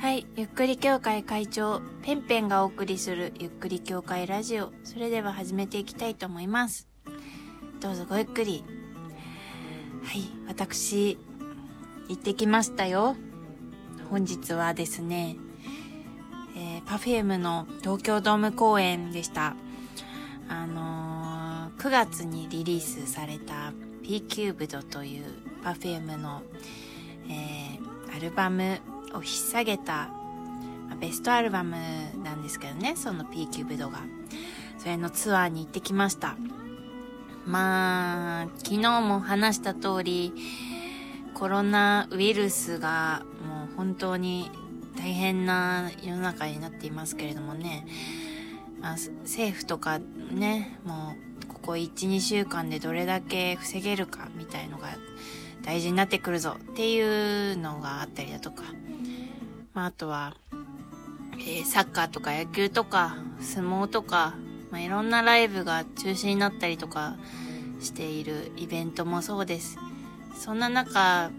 はい、ゆっくり協会会長、ペンペンがお送りするゆっくり協会ラジオ。それでは始めていきたいと思います。どうぞごゆっくり。はい、私、行ってきましたよ。本日はですね、えー、 Perfume の東京ドーム公演でした。あのー、9月にリリースされた P キューブドというPerfume の、えー、アルバムを引っ提げた、ベストアルバムなんですけどね、その P キューブドが。それのツアーに行ってきました。まあ、昨日も話した通り、コロナウイルスがもう本当に大変な世の中になっていますけれどもね、まあ、政府とかね、もうここ1、2週間でどれだけ防げるかみたいのが大事になってくるぞっていうのがあったりだとか、まあ、あとは、えーサッカーとか野球とか相撲とか、まあ、いろんなライブが中止になったりとかしているイベントもそうです。そんな中、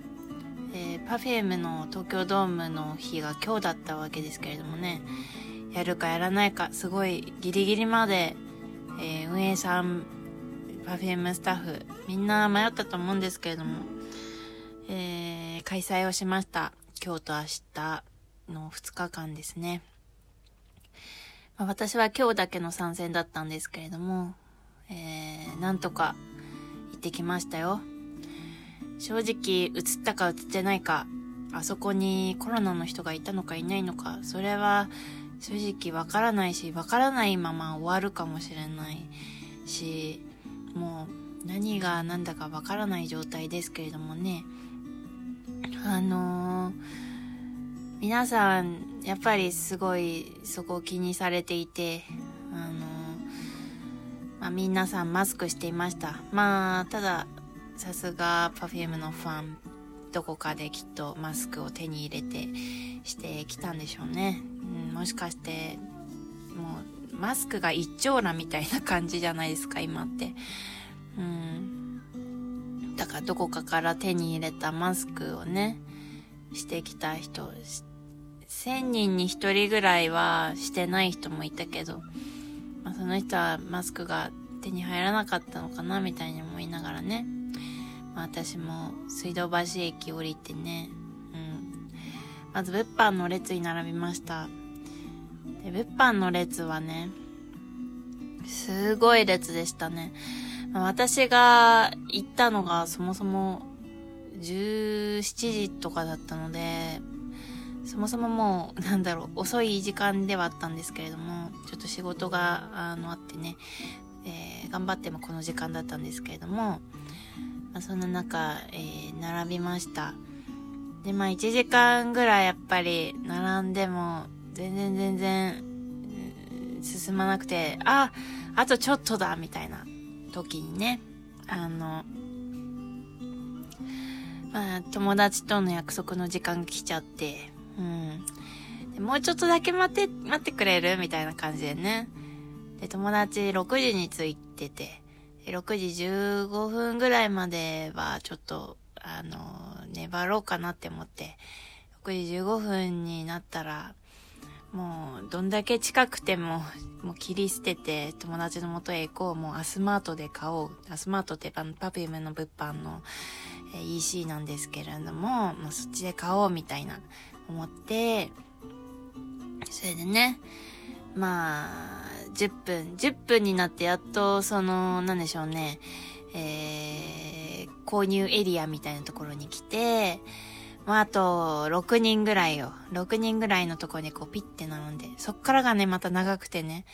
えー、パフュームの東京ドームの日が今日だったわけですけれどもね、やるかやらないか、すごいギリギリまで、えー運営さん、パフュームスタッフ、みんな迷ったと思うんですけれども、えー開催をしました。今日と明日の2日間ですね。まあ私は今日だけの参戦だったんですけれども、えーなんとか行ってきましたよ。正直、映ったか映ってないか、あそこにコロナの人がいたのかいないのか、それは正直わからないし、わからないまま終わるかもしれないし、もう何が何だかわからない状態ですけれどもね。あのー皆さん、やっぱりすごいそこを気にされていて、あのまあ、皆さんマスクしていました。まあ、ただ、さすが Perfume のファン、どこかできっとマスクを手に入れてしてきたんでしょうね。うん、もしかして、もう、マスクが一長羅みたいな感じじゃないですか、今って。うん。だからどこかから手に入れたマスクをね、してきた人、1000人に1人ぐらいはしてない人もいたけど、まあ、その人はマスクが手に入らなかったのかなみたいに思いながらね。まあ、私も水道橋駅降りてね、うん。まず物販の列に並びました。で、物販の列はね、すごい列でしたね。まあ私が行ったのがそもそも17時とかだったので、そもそももう、なんだろう、遅い時間ではあったんですけれども、ちょっと仕事が、あの、あってね、えー頑張ってもこの時間だったんですけれども、まあ、そんな中、えー並びました。で、まあ、1時間ぐらいやっぱり並んでも、全然全然、進まなくて、あ、あとちょっとだみたいな時にね、あの、まあ、友達との約束の時間が来ちゃって、うん。もうちょっとだけ待って、待ってくれるみたいな感じでね。で、友達6時に着いてて、6時15分ぐらいまではちょっと、あの、粘ろうかなって思って、6時15分になったら、もう、どんだけ近くても、もう切り捨てて、友達の元へ行こう。もう、アスマートで買おう。アスマートってパパフュームの物販の、え EC なんですけれども、もうそっちで買おうみたいな、思って、それでね、まあ、10分、10分になってやっと、その、なんでしょうね、えー、購入エリアみたいなところに来て、まあ、あと、6人ぐらいよ。6人ぐらいのところにこうピッて並んで、そっからがね、また長くてね、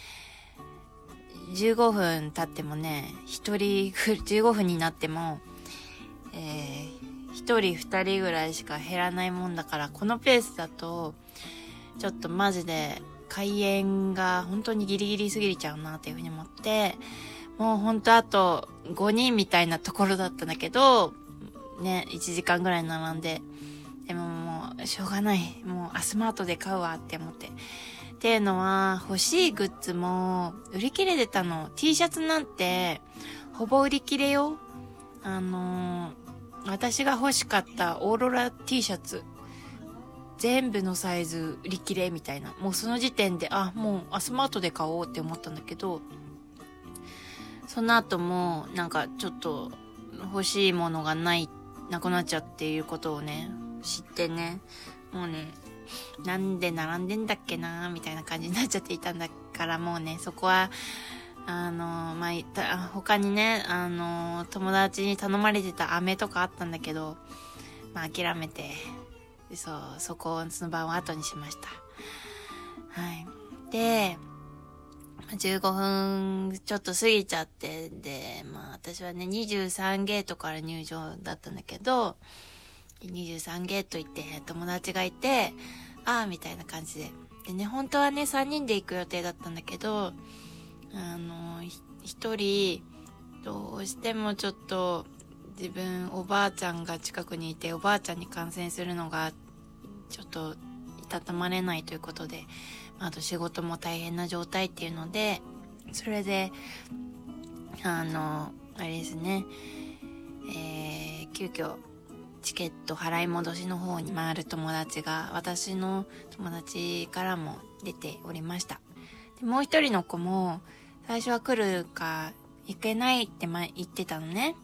15分経ってもね、1人、15分になっても、えー、1人2人ぐらいしか減らないもんだから、このペースだと、ちょっとマジで、開演が本当にギリギリ過ぎちゃうなっていうふうに思って、もう本当あと5人みたいなところだったんだけど、ね、1時間ぐらい並んで、でももう、しょうがない。もう、アスマートで買うわって思って。っていうのは、欲しいグッズも、売り切れてたの。T シャツなんて、ほぼ売り切れよ。あのー私が欲しかったオーロラ T シャツ全部のサイズ売り切れみたいな。もうその時点で、あ、もうあスマートで買おうって思ったんだけど、その後もなんかちょっと欲しいものがない、なくなっちゃっていうことをね、知ってね、もうね、なんで並んでんだっけなみたいな感じになっちゃっていたんだからもうね、そこは、あの、まあ、他にね、あの、友達に頼まれてた飴とかあったんだけど、まあ、諦めて、そう、そこ、その晩を後にしました。はい。で、15分ちょっと過ぎちゃって、で、まあ私はね、23ゲートから入場だったんだけど、23ゲート行って友達がいて、ああ、みたいな感じで。でね、本当はね、3人で行く予定だったんだけど、あの、1人、どうしてもちょっと自分おばあちゃんが近くにいておばあちゃんに感染するのがちょっといたたまれないということで、あと仕事も大変な状態っていうので、それで、あの、あれですね、えー、急遽チケット払い戻しの方に回る友達が私の友達からも出ておりました。もう一人の子も最初は来るか行けないって言ってたのね。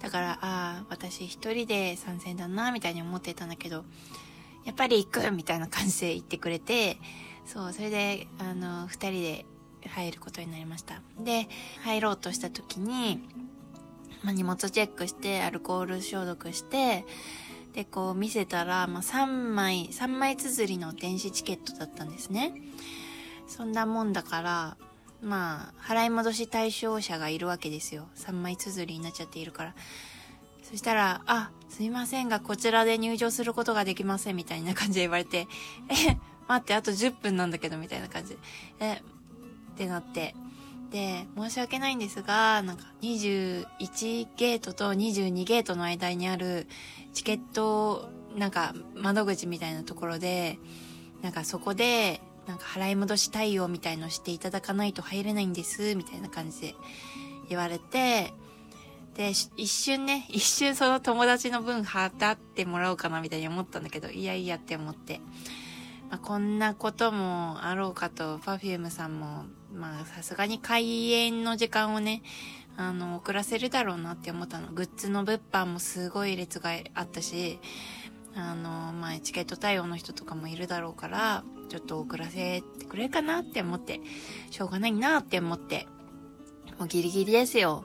だから、ああ、私一人で参戦だな、みたいに思ってたんだけど、やっぱり行くみたいな感じで言ってくれて、そう、それで、あの、二人で入ることになりました。で、入ろうとした時に、ま、荷物チェックして、アルコール消毒して、で、こう見せたら、まあ、3枚、3枚綴りの電子チケットだったんですね。そんなもんだから、まあ、払い戻し対象者がいるわけですよ。3枚綴りになっちゃっているから。そしたら、あ、すいませんが、こちらで入場することができません、みたいな感じで言われて、え、待って、あと10分なんだけど、みたいな感じで、え、ってなって。で、申し訳ないんですが、なんか21ゲートと22ゲートの間にあるチケット、なんか窓口みたいなところで、なんかそこでなんか払い戻し対応みたいのしていただかないと入れないんです、みたいな感じで言われて、で、一瞬ね、一瞬その友達の分払ってもらおうかなみたいに思ったんだけど、いやいやって思って。まあ、こんなこともあろうかと、Perfume さんも、まあさすがに開演の時間をね、あの、遅らせるだろうなって思ったの。グッズの物販もすごい列があったし、あの、まあ、チケット対応の人とかもいるだろうから、ちょっと遅らせてくれるかなって思って、しょうがないなって思って、もうギリギリですよ。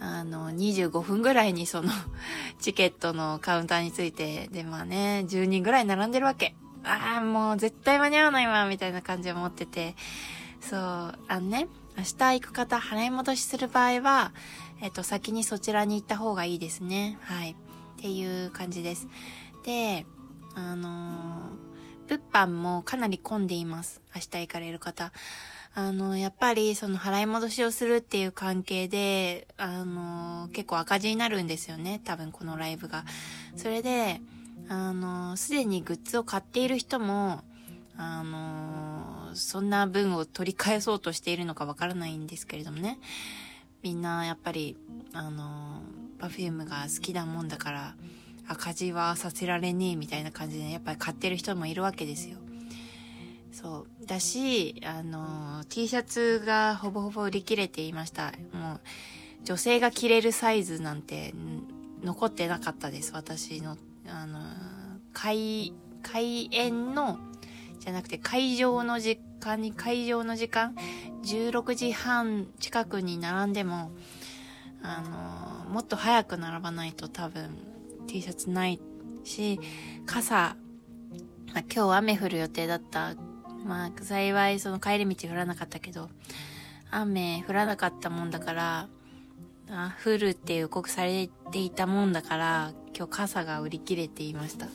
あの、25分ぐらいにその チケットのカウンターについて、で、まあね、10人ぐらい並んでるわけ。ああ、もう絶対間に合わないわ、みたいな感じで思ってて、そう、あのね、明日行く方、払い戻しする場合は、えっと、先にそちらに行った方がいいですね。はい。っていう感じです。で、あのー、物販もかなり混んでいます。明日行かれる方。あの、やっぱりその払い戻しをするっていう関係で、あの、結構赤字になるんですよね。多分このライブが。それで、あの、すでにグッズを買っている人も、あの、そんな分を取り返そうとしているのかわからないんですけれどもね。みんなやっぱり、あの、パフュームが好きだもんだから、赤字はさせられねえみたいな感じで、やっぱり買ってる人もいるわけですよ。そう。だし、あの、T シャツがほぼほぼ売り切れていました。もう、女性が着れるサイズなんて、残ってなかったです。私の、あの、開、開演の、じゃなくて会場の時間に、会場の時間、16時半近くに並んでも、あの、もっと早く並ばないと多分 T シャツないし、傘、まあ、今日雨降る予定だった。まあ、幸いその帰り道降らなかったけど、雨降らなかったもんだから、あ降るって予告されていたもんだから、今日傘が売り切れていました。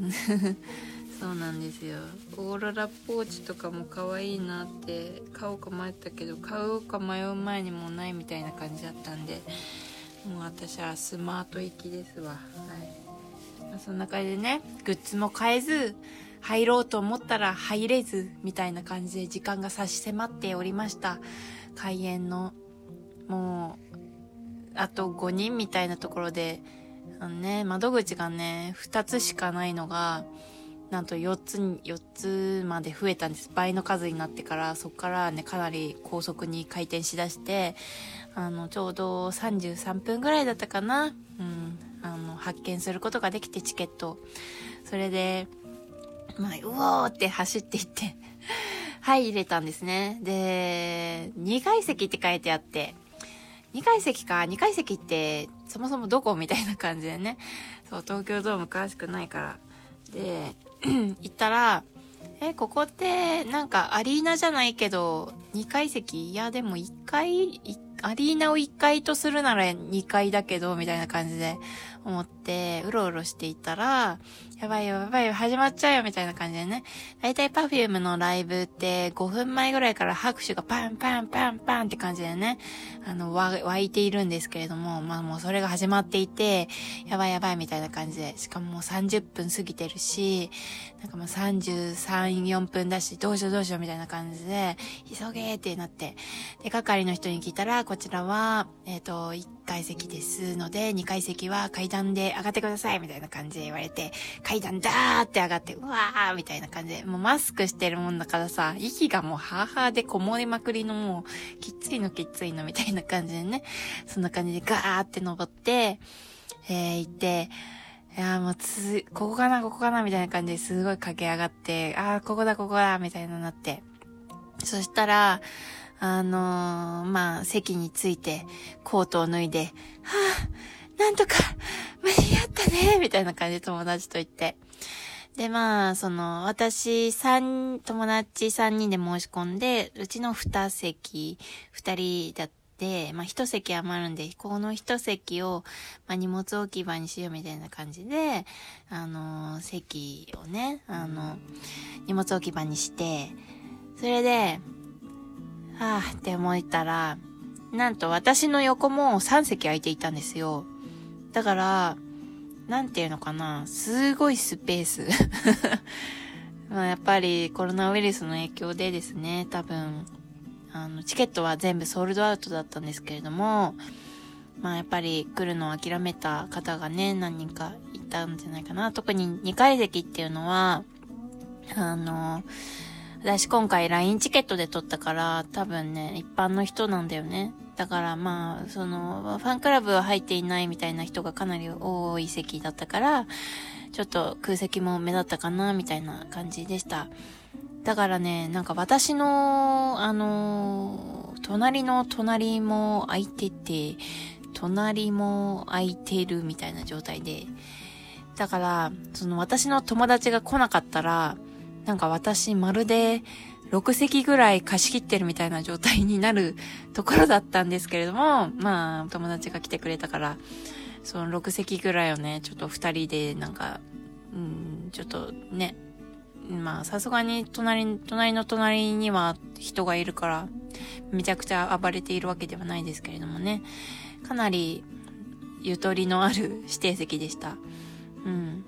そうなんですよ。オーロラポーチとかも可愛いなって買おうか迷ったけど、買おうか迷う前にもうないみたいな感じだったんで、もう私はスマート行きですわ。はい。そんな感じでね、グッズも買えず、入ろうと思ったら入れず、みたいな感じで時間が差し迫っておりました。開演の、もう、あと5人みたいなところで、あのね、窓口がね、2つしかないのが、なんと4つに、4つまで増えたんです。倍の数になってから、そこからね、かなり高速に回転しだして、あの、ちょうど33分ぐらいだったかな。うん。あの、発見することができて、チケット。それで、まあ、うおーって走っていってはい 入れたんですね。で、2階席って書いてあって、2階席か、2階席って、そもそもどこみたいな感じでね。そう、東京ドーム詳しくないから。で、行ったら、え、ここって、なんかアリーナじゃないけど、2階席？いや、でも1階、アリーナを1階とするなら2階だけど、みたいな感じで思って、うろうろしていたら、やばいよ、やばいよ、始まっちゃうよ、みたいな感じでね。だいたい Perfume のライブって5分前ぐらいから拍手がパンパンパンパンって感じでね、あの、湧いているんですけれども、まあもうそれが始まっていて、やばいやばいみたいな感じで、しかももう30分過ぎてるし、なんかもう33、4分だし、どうしようどうしようみたいな感じで、急げーってなって、で、係の人に聞いたら、こちらは、えっ、ー、と、1階席ですので、2階席は階段で上がってくださいみたいな感じで言われて、階段だーって上がって、うわーみたいな感じで、もうマスクしてるもんだからさ、息がもうハーハーでこもりまくりのもう、きっついのきっついのみたいな感じでね、そんな感じでガーって登って、えー、行って、いやもうつ、ここかな、ここかな、みたいな感じですごい駆け上がって、あー、ここだ、ここだ、みたいななって。そしたら、あのー、まあ、席について、コートを脱いで、はぁ、なんとか、間に合ったねみたいな感じで友達と言って。で、まあ、その、私、三、友達三人で申し込んで、うちの二席、二人だって、まあ、一席余るんで、この一席を、まあ、荷物置き場にしようみたいな感じで、あの、席をね、あの、荷物置き場にして、それで、はぁ、って思ったら、なんと私の横も3席空いていたんですよ。だから、なんていうのかな、すごいスペース。まあやっぱりコロナウイルスの影響でですね、多分、あの、チケットは全部ソールドアウトだったんですけれども、まあやっぱり来るのを諦めた方がね、何人かいたんじゃないかな。特に2階席っていうのは、あの、私今回 LINE チケットで取ったから、多分ね、一般の人なんだよね。だからまあ、その、ファンクラブは入っていないみたいな人がかなり多い席だったから、ちょっと空席も目立ったかな、みたいな感じでした。だからね、なんか私の、あの、隣の隣も空いてて、隣も空いてるみたいな状態で、だから、その私の友達が来なかったら、なんか私まるで6席ぐらい貸し切ってるみたいな状態になるところだったんですけれども、まあ、友達が来てくれたから、その6席ぐらいをね、ちょっと2人でなんか、うん、ちょっとね、まあ、さすがに隣、隣の隣には人がいるから、めちゃくちゃ暴れているわけではないですけれどもね、かなりゆとりのある指定席でした。うん。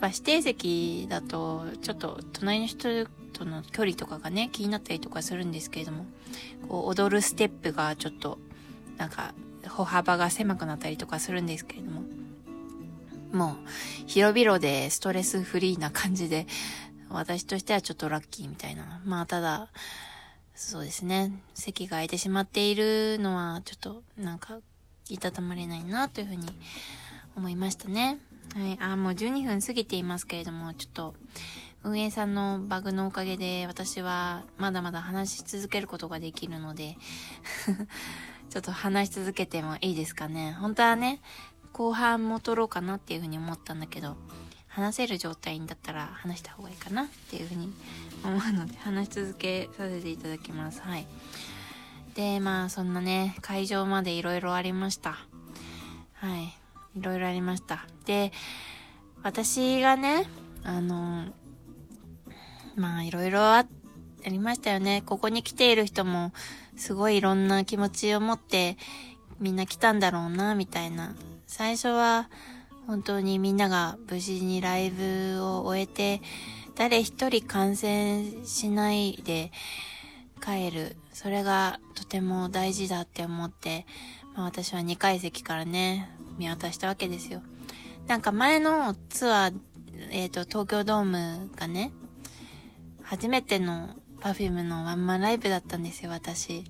やっぱ指定席だと、ちょっと隣の人との距離とかがね、気になったりとかするんですけれども、こう、踊るステップがちょっと、なんか、歩幅が狭くなったりとかするんですけれども、もう、広々でストレスフリーな感じで、私としてはちょっとラッキーみたいな。まあ、ただ、そうですね。席が空いてしまっているのは、ちょっと、なんか、いたたまれないな、というふうに思いましたね。はい。あ、もう12分過ぎていますけれども、ちょっと、運営さんのバグのおかげで、私はまだまだ話し続けることができるので ちょっと話し続けてもいいですかね。本当はね、後半も撮ろうかなっていうふうに思ったんだけど、話せる状態だったら話した方がいいかなっていうふうに思うので、話し続けさせていただきます。はい。で、まあ、そんなね、会場まで色々ありました。はい。いろいろありました。で、私がね、あの、まあいろいろありましたよね。ここに来ている人も、すごいいろんな気持ちを持ってみんな来たんだろうな、みたいな。最初は本当にみんなが無事にライブを終えて、誰一人感染しないで帰る。それがとても大事だって思って、まあ、私は2階席からね、見渡したわけですよ。なんか前のツアーえっ、ー、と、東京ドームがね、初めての Perfume のワンマンライブだったんですよ、私。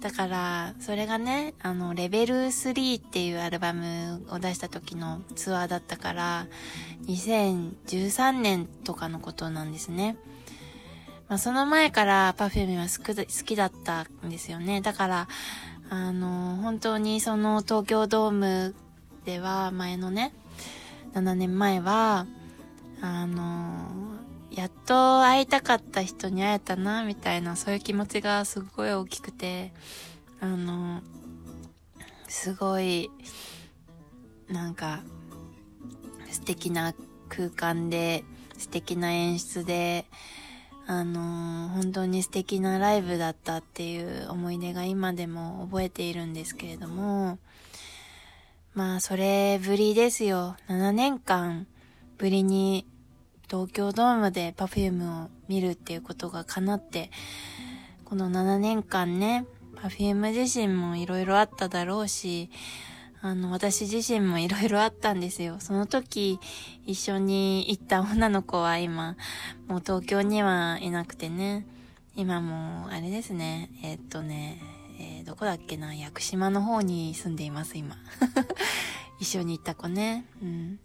だから、それがね、あの、レベル3っていうアルバムを出した時のツアーだったから、2013年とかのことなんですね。まあ、その前から Perfume は好きだったんですよね。だから、あの、本当にその東京ドームでは、前のね、7年前は、あの、やっと会いたかった人に会えたな、みたいな、そういう気持ちがすごい大きくて、あの、すごい、なんか、素敵な空間で、素敵な演出で、あの本当に素敵なライブだったっていう思い出が今でも覚えているんですけれども、まあ、それぶりですよ。7年間ぶりに東京ドームで Perfume を見るっていうことが叶って、この7年間ね、Perfume 自身も色々あっただろうし、あの、私自身も色々あったんですよ。その時、一緒に行った女の子は今、もう東京にはいなくてね、今も、あれですね、えー、っとね、えー、どこだっけな、屋久島の方に住んでいます、今。一緒に行った子ね。うん。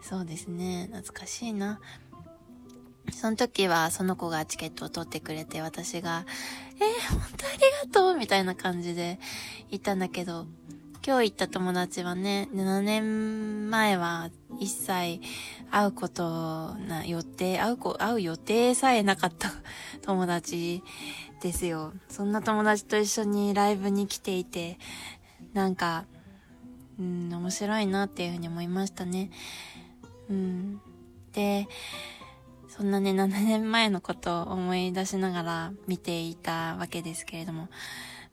そうですね。懐かしいな。その時はその子がチケットを取ってくれて私が、えー、本当ありがとうみたいな感じで行ったんだけど、今日行った友達はね、7年前は一切会うことな予定、会う子、会う予定さえなかった友達ですよ。そんな友達と一緒にライブに来ていて、なんか、うん、面白いなっていうふうに思いましたね。うん。で、そんなね、7年前のことを思い出しながら見ていたわけですけれども、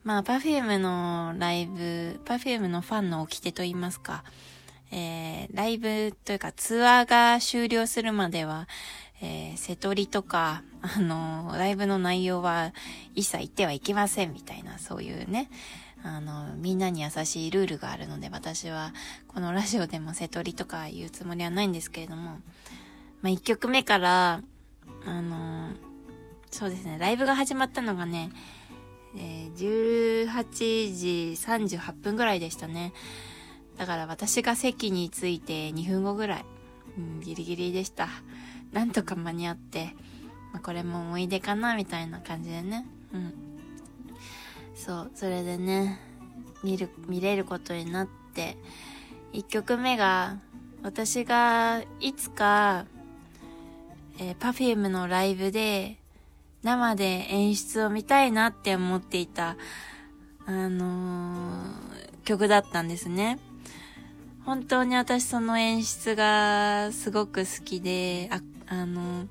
まあ、Perfume のライブ、Perfume のファンの掟と言いますか、えー、ライブというかツアーが終了するまでは、えー、瀬戸りとか、あのー、ライブの内容は一切言ってはいけませんみたいな、そういうね、あの、みんなに優しいルールがあるので、私は、このラジオでも瀬戸りとか言うつもりはないんですけれども、まあ、1曲目から、あの、そうですね、ライブが始まったのがね、えー、18時38分ぐらいでしたね。だから私が席に着いて2分後ぐらい、うん、ギリギリでした。なんとか間に合って、まあ、これも思い出かな、みたいな感じでね。うん。そう、それでね、見る、見れることになって、1曲目が、私がいつか、えー、Perfume のライブで、生で演出を見たいなって思っていた、あのー、曲だったんですね。本当に私その演出がすごく好きで、あ、あの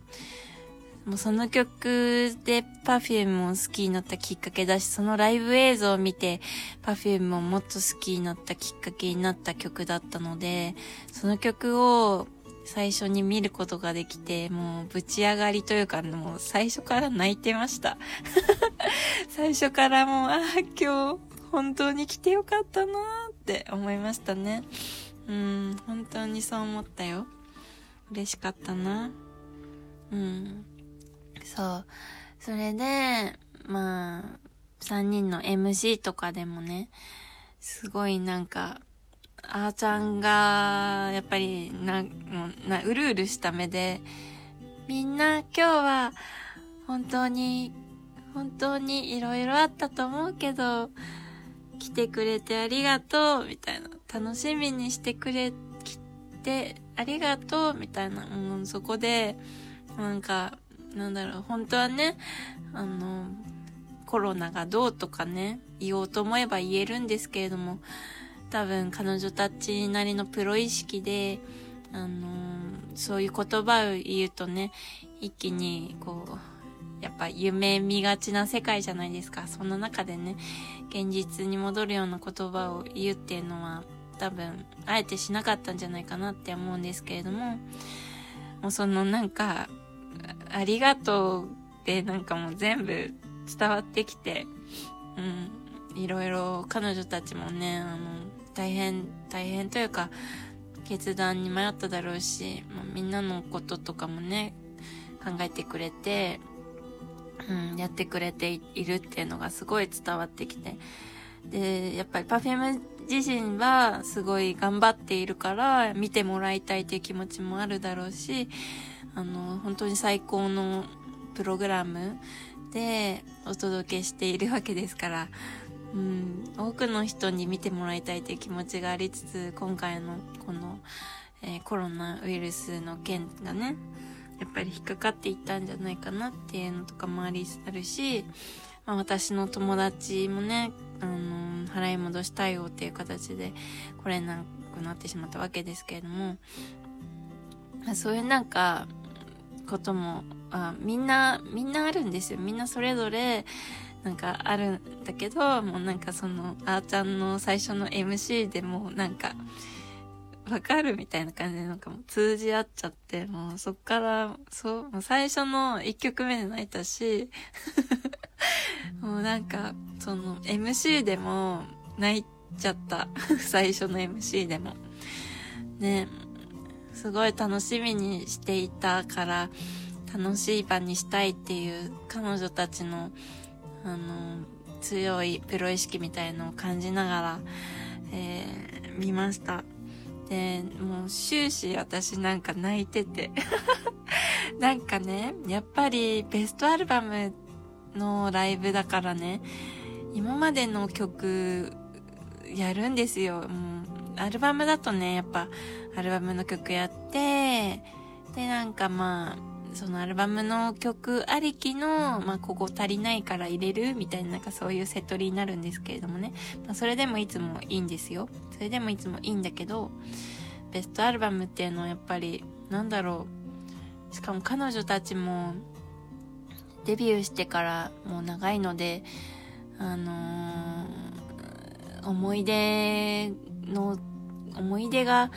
もうその曲で Perfume を好きになったきっかけだし、そのライブ映像を見て Perfume をもっと好きになったきっかけになった曲だったので、その曲を最初に見ることができて、もうぶち上がりというか、もう最初から泣いてました。最初からもう、ああ、今日本当に来てよかったなーって思いましたね。うん、本当にそう思ったよ。嬉しかったな。うん。そう。それで、まあ、3人の MC とかでもね、すごいなんか、あーちゃんが、やっぱり、な、う、な、うるうるした目で、みんな今日は、本当に、本当に色々あったと思うけど、来てくれてありがとう、みたいな。楽しみにしてくれ、来てありがとう、みたいな。うん、そこで、なんか、なんだろう、本当はね、あの、コロナがどうとかね、言おうと思えば言えるんですけれども、多分彼女たちなりのプロ意識で、あのそういう言葉を言うとね、一気に、こう、やっぱ夢見がちな世界じゃないですか。そんな中でね、現実に戻るような言葉を言うっていうのは、多分、あえてしなかったんじゃないかなって思うんですけれども、もうそのなんか、ありがとうってなんかもう全部伝わってきて、うん、いろいろ彼女たちもね、あの、大変、大変というか、決断に迷っただろうし、まあ、みんなのこととかもね、考えてくれて、うん、やってくれているっていうのがすごい伝わってきて。で、やっぱり Perfume 自身はすごい頑張っているから見てもらいたいという気持ちもあるだろうし、あの、本当に最高のプログラムでお届けしているわけですから、うん、多くの人に見てもらいたいという気持ちがありつつ、今回のこの、えー、コロナウイルスの件がね、やっぱり引っかかっていったんじゃないかなっていうのとかもあり、あるし、まあ、私の友達もね、あの、払い戻し対応っていう形で来れなくなってしまったわけですけれども、そういうなんか、ことも、あみんな、みんなあるんですよ。みんなそれぞれ、なんかあるんだけど、もうなんかその、あーちゃんの最初の MC でもなんか、わかるみたいな感じでなんかもう通じ合っちゃって、もうそっから、そう、もう最初の1曲目で泣いたし、もうなんか、その MC でも泣いちゃった。最初の MC でも。ね、すごい楽しみにしていたから、楽しい場にしたいっていう彼女たちの、あの、強いプロ意識みたいのを感じながら、えー、見ました。で、もう終始私なんか泣いてて なんかね、やっぱりベストアルバムのライブだからね、今までの曲やるんですよ。もうアルバムだとね、やっぱアルバムの曲やって、で、なんかまあ、そのアルバムの曲ありきの、まあ、ここ足りないから入れるみたいな、なんかそういうセットリになるんですけれどもね。まあ、それでもいつもいいんですよ。それでもいつもいいんだけど、ベストアルバムっていうのはやっぱり、なんだろう。しかも彼女たちも、デビューしてからもう長いので、あのー、思い出の、思い出が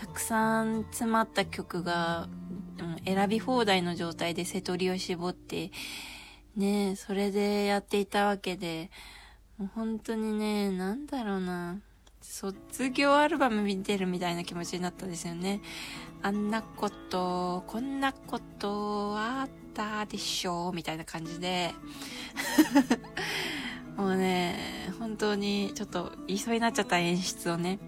たくさん詰まった曲が選び放題の状態で瀬戸りを絞って、ねそれでやっていたわけで、もう本当にね、なんだろうな。卒業アルバム見てるみたいな気持ちになったんですよね。あんなこと、こんなことあったでしょうみたいな感じで。もうね、本当にちょっと言いそうになっちゃった演出をね、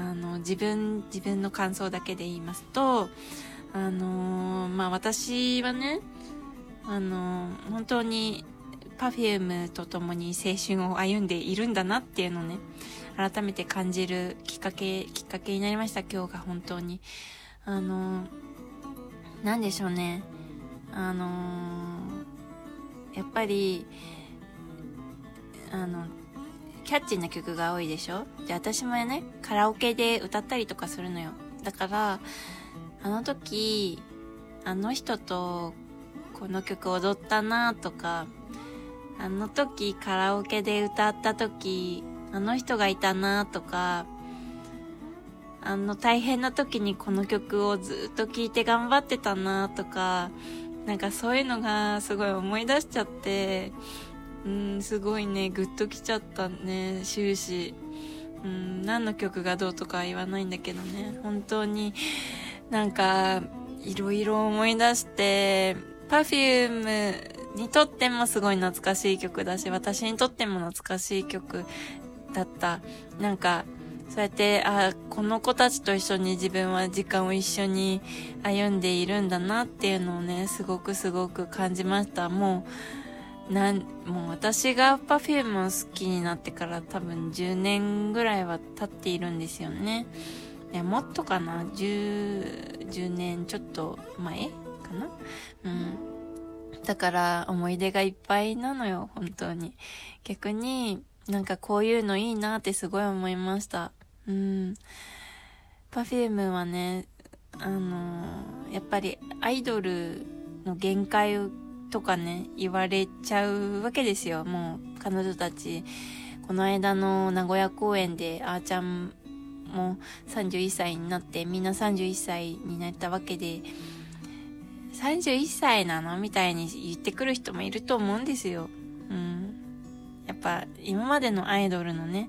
あの、自分、自分の感想だけで言いますと、あの、まあ、私はね、あの、本当に Perfume と共に青春を歩んでいるんだなっていうのをね、改めて感じるきっかけ、きっかけになりました、今日が本当に。あのー、なんでしょうね。あのやっぱり、あの、キャッチーな曲が多いでしょ？で、私もね、カラオケで歌ったりとかするのよ。だから、あの時、あの人とこの曲踊ったなとか、あの時カラオケで歌った時、あの人がいたなとか、あの大変な時にこの曲をずっと聴いて頑張ってたなとか、なんかそういうのがすごい思い出しちゃって、うん、すごいね、グッときちゃったね、終始。うん、何の曲がどうとか言わないんだけどね、本当に、なんか、いろいろ思い出して、Perfume にとってもすごい懐かしい曲だし、私にとっても懐かしい曲だった。なんか、そうやって、あ、この子たちと一緒に自分は時間を一緒に歩んでいるんだなっていうのをね、すごくすごく感じました。もう、なん、もう私が Perfume を好きになってから多分10年ぐらいは経っているんですよね。いや、もっとかな ?10、10年ちょっと前かな？うん。だから思い出がいっぱいなのよ、本当に。逆になんかこういうのいいなってすごい思いました。うん。パフュームはね、あのー、やっぱりアイドルの限界をとかね、言われちゃうわけですよ。もう彼女たち、この間の名古屋公演であーちゃんも31歳になってみんな31歳になったわけで31歳なのみたいに言ってくる人もいると思うんですよ。うん。やっぱ今までのアイドルのね、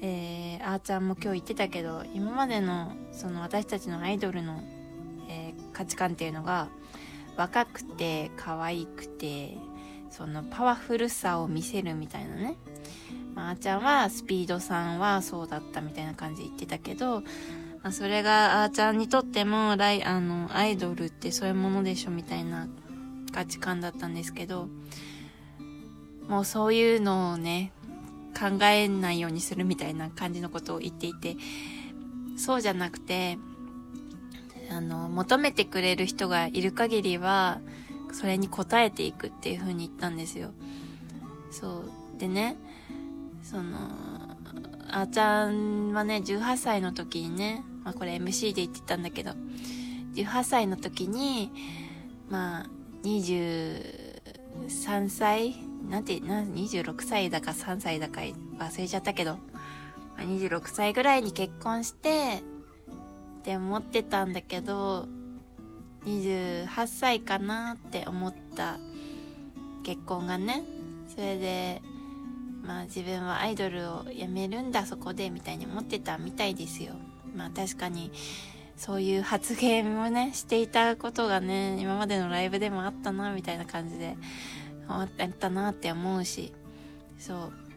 えー、あーちゃんも今日言ってたけど今までのその私たちのアイドルの、えー、価値観っていうのが若くて可愛くてそのパワフルさを見せるみたいなね、まあ、ーちゃんはスピードさんはそうだったみたいな感じで言ってたけど、まあ、それがあーちゃんにとってもライあのアイドルってそういうものでしょみたいな価値観だったんですけどもうそういうのをね考えないようにするみたいな感じのことを言っていて、そうじゃなくて、あの、求めてくれる人がいる限りは、それに応えていくっていう風に言ったんですよ。そう。でね、その、あーちゃんはね、18歳の時にね、まあこれ MC で言ってたんだけど、18歳の時に、まあ、23歳なんて、な、26歳だか3歳だか忘れちゃったけど、26歳ぐらいに結婚して、って思ってたんだけど、28歳かなって思った結婚がね、それで、まあ自分はアイドルを辞めるんだそこでみたいに思ってたみたいですよ。まあ確かにそういう発言をね、していたことがね、今までのライブでもあったなみたいな感じで、あったなって思うし。そう。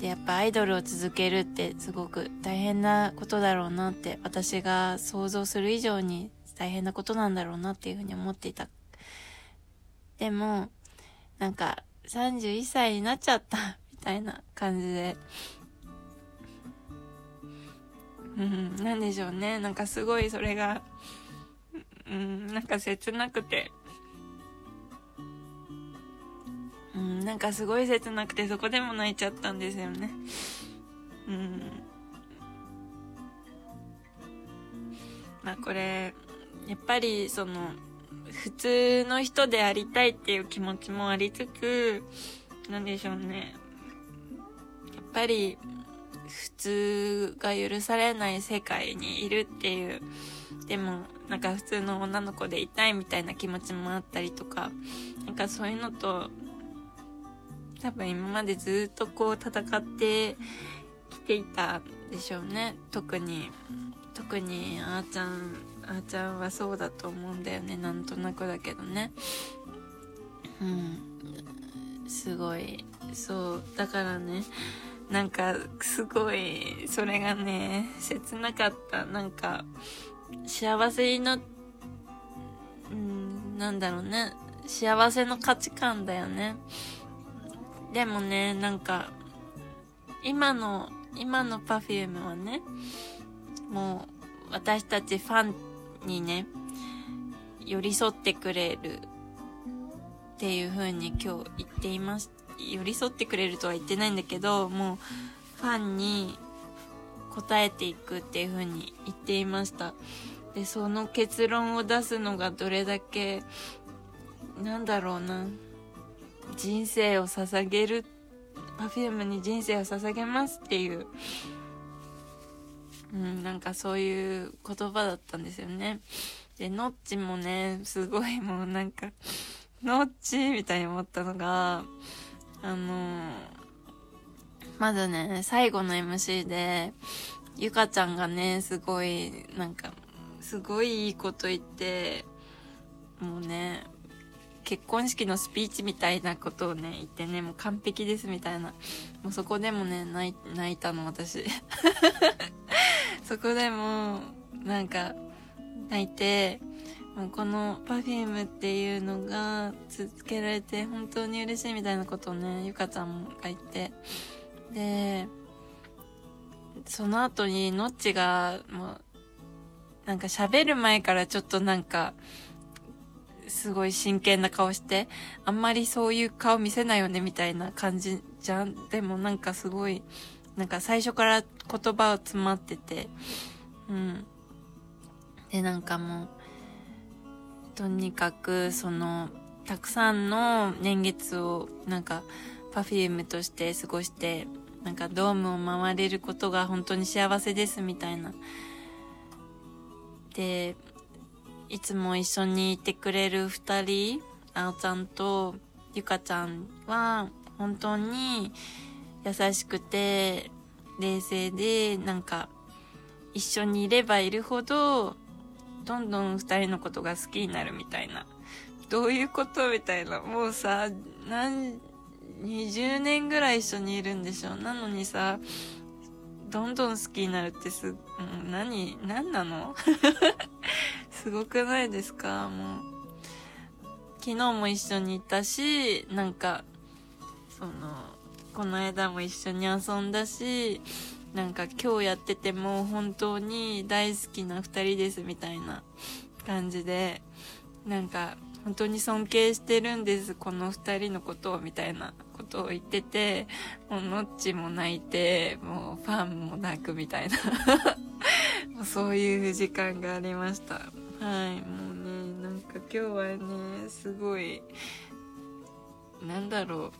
でやっぱアイドルを続けるってすごく大変なことだろうなって私が想像する以上に大変なことなんだろうなっていうふうに思っていた。でもなんか31歳になっちゃったみたいな感じで。うん、なんでしょうね。なんかすごいそれが、うん、なんか切なくて、うん、なんかすごい切なくてそこでも泣いちゃったんですよね。うん。まあこれ、やっぱりその、普通の人でありたいっていう気持ちもありつつ、なんでしょうね。やっぱり、普通が許されない世界にいるっていう、でも、なんか普通の女の子でいたいみたいな気持ちもあったりとか、なんかそういうのと多分今までずっとこう戦ってきていたでしょうね。特に特にあーちゃんあーちゃんはそうだと思うんだよね。なんとなくだけどね。うん。すごい。そうだからねなんかすごいそれがね切なかった。なんか幸せになうんなんだろうね。幸せの価値観だよね。でもね、なんか、今の、今の Perfume はね、もう、私たちファンにね、寄り添ってくれるっていう風に今日言っています。寄り添ってくれるとは言ってないんだけど、もう、ファンに応えていくっていう風に言っていました。で、その結論を出すのがどれだけ、なんだろうな。人生を捧げる Perfume に人生を捧げますっていう、うん、なんかそういう言葉だったんですよね。で、ノッチもね、すごいもうなんか、ノッチみたいに思ったのが、あのまずね、最後の MC で、ゆかちゃんがね、すごい、なんか、すごいいいこと言って、もうね、結婚式のスピーチみたいなことをね、言ってね、もう完璧ですみたいな。もうそこでもね、泣いたの、私。そこでも、なんか、泣いて、もうこの Perfume っていうのが続けられて本当に嬉しいみたいなことをね、ゆかちゃんが言って。で、その後にノッチが、もう、なんか喋る前からちょっとなんか、すごい真剣な顔して、あんまりそういう顔見せないよねみたいな感じじゃん。でもなんかすごい、なんか最初から言葉を詰まってて、うん。で、なんかもう、とにかく、その、たくさんの年月を、なんか、パフュームとして過ごして、なんかドームを回れることが本当に幸せですみたいな。で、いつも一緒にいてくれる二人、あおちゃんとゆかちゃんは本当に優しくて、冷静で、なんか、一緒にいればいるほど、どんどん二人のことが好きになるみたいな。どういうことみたいな。もうさ、何、20年ぐらい一緒にいるんでしょなのにさ、どんどん好きになるってす、何、何なの？すごくないですか？もう。昨日も一緒にいたし、なんか、その、この間も一緒に遊んだし、なんか今日やってても本当に大好きな二人ですみたいな感じで、なんか本当に尊敬してるんです、この二人のことをみたいなことを言ってて、もうノッチも泣いて、もうファンも泣くみたいな そういう時間がありました。はい、もうね、なんか今日はね、すごい、なんだろう、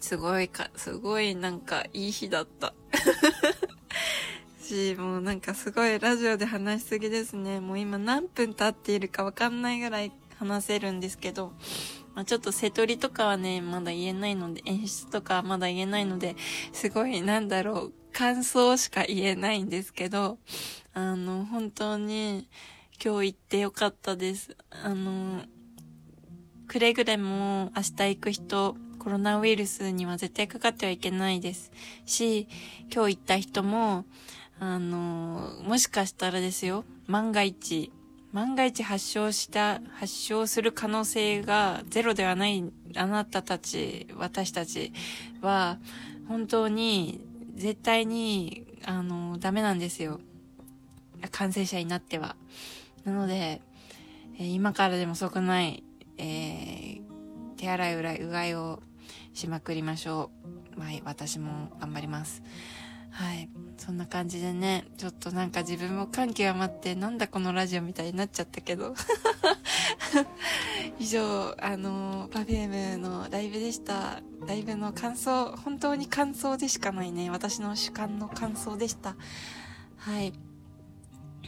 すごいか、すごいなんかいい日だった。し、もうなんかすごいラジオで話しすぎですね。もう今何分経っているかわかんないぐらい話せるんですけど、まあ、ちょっと瀬取りとかはね、まだ言えないので、演出とかはまだ言えないので、すごいなんだろう、感想しか言えないんですけど、あの、本当に今日行ってよかったです。あの、くれぐれも明日行く人、コロナウイルスには絶対かかってはいけないですし、今日行った人も、あの、もしかしたらですよ、万が一、万が一発症した、発症する可能性がゼロではないあなたたち、私たちは、本当に、絶対に、あの、ダメなんですよ。感染者になっては。なので、え、今からでも遅くない、えー、手洗いうらい、うがいをしまくりましょう。はい、私も頑張ります。はい。そんな感じでね、ちょっとなんか自分も感極まって、なんだこのラジオみたいになっちゃったけど。以上、あの、パフュームのライブでした。ライブの感想、本当に感想でしかないね。私の主観の感想でした。はい。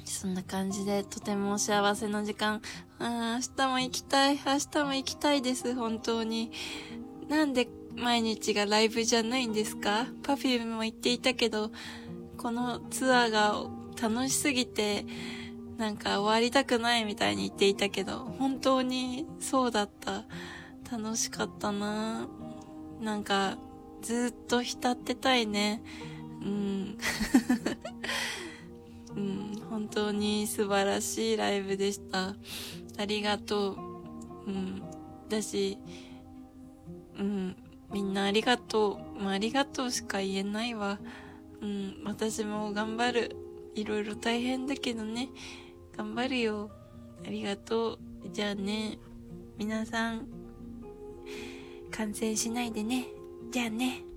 そんな感じで、とても幸せな時間。あ明日も行きたい。明日も行きたいです。本当に。なんで毎日がライブじゃないんですか ?Perfume も言っていたけど、このツアーが楽しすぎて、なんか終わりたくないみたいに言っていたけど、本当にそうだった。楽しかったななんか、ずっと浸ってたいね。うん。うん、本当に素晴らしいライブでした。ありがとう。うん。だし、うん、みんなありがとう。まあ、ありがとうしか言えないわ。うん、私も頑張る。いろいろ大変だけどね。頑張るよ。ありがとう。じゃあね、皆さん、感染しないでね。じゃあね。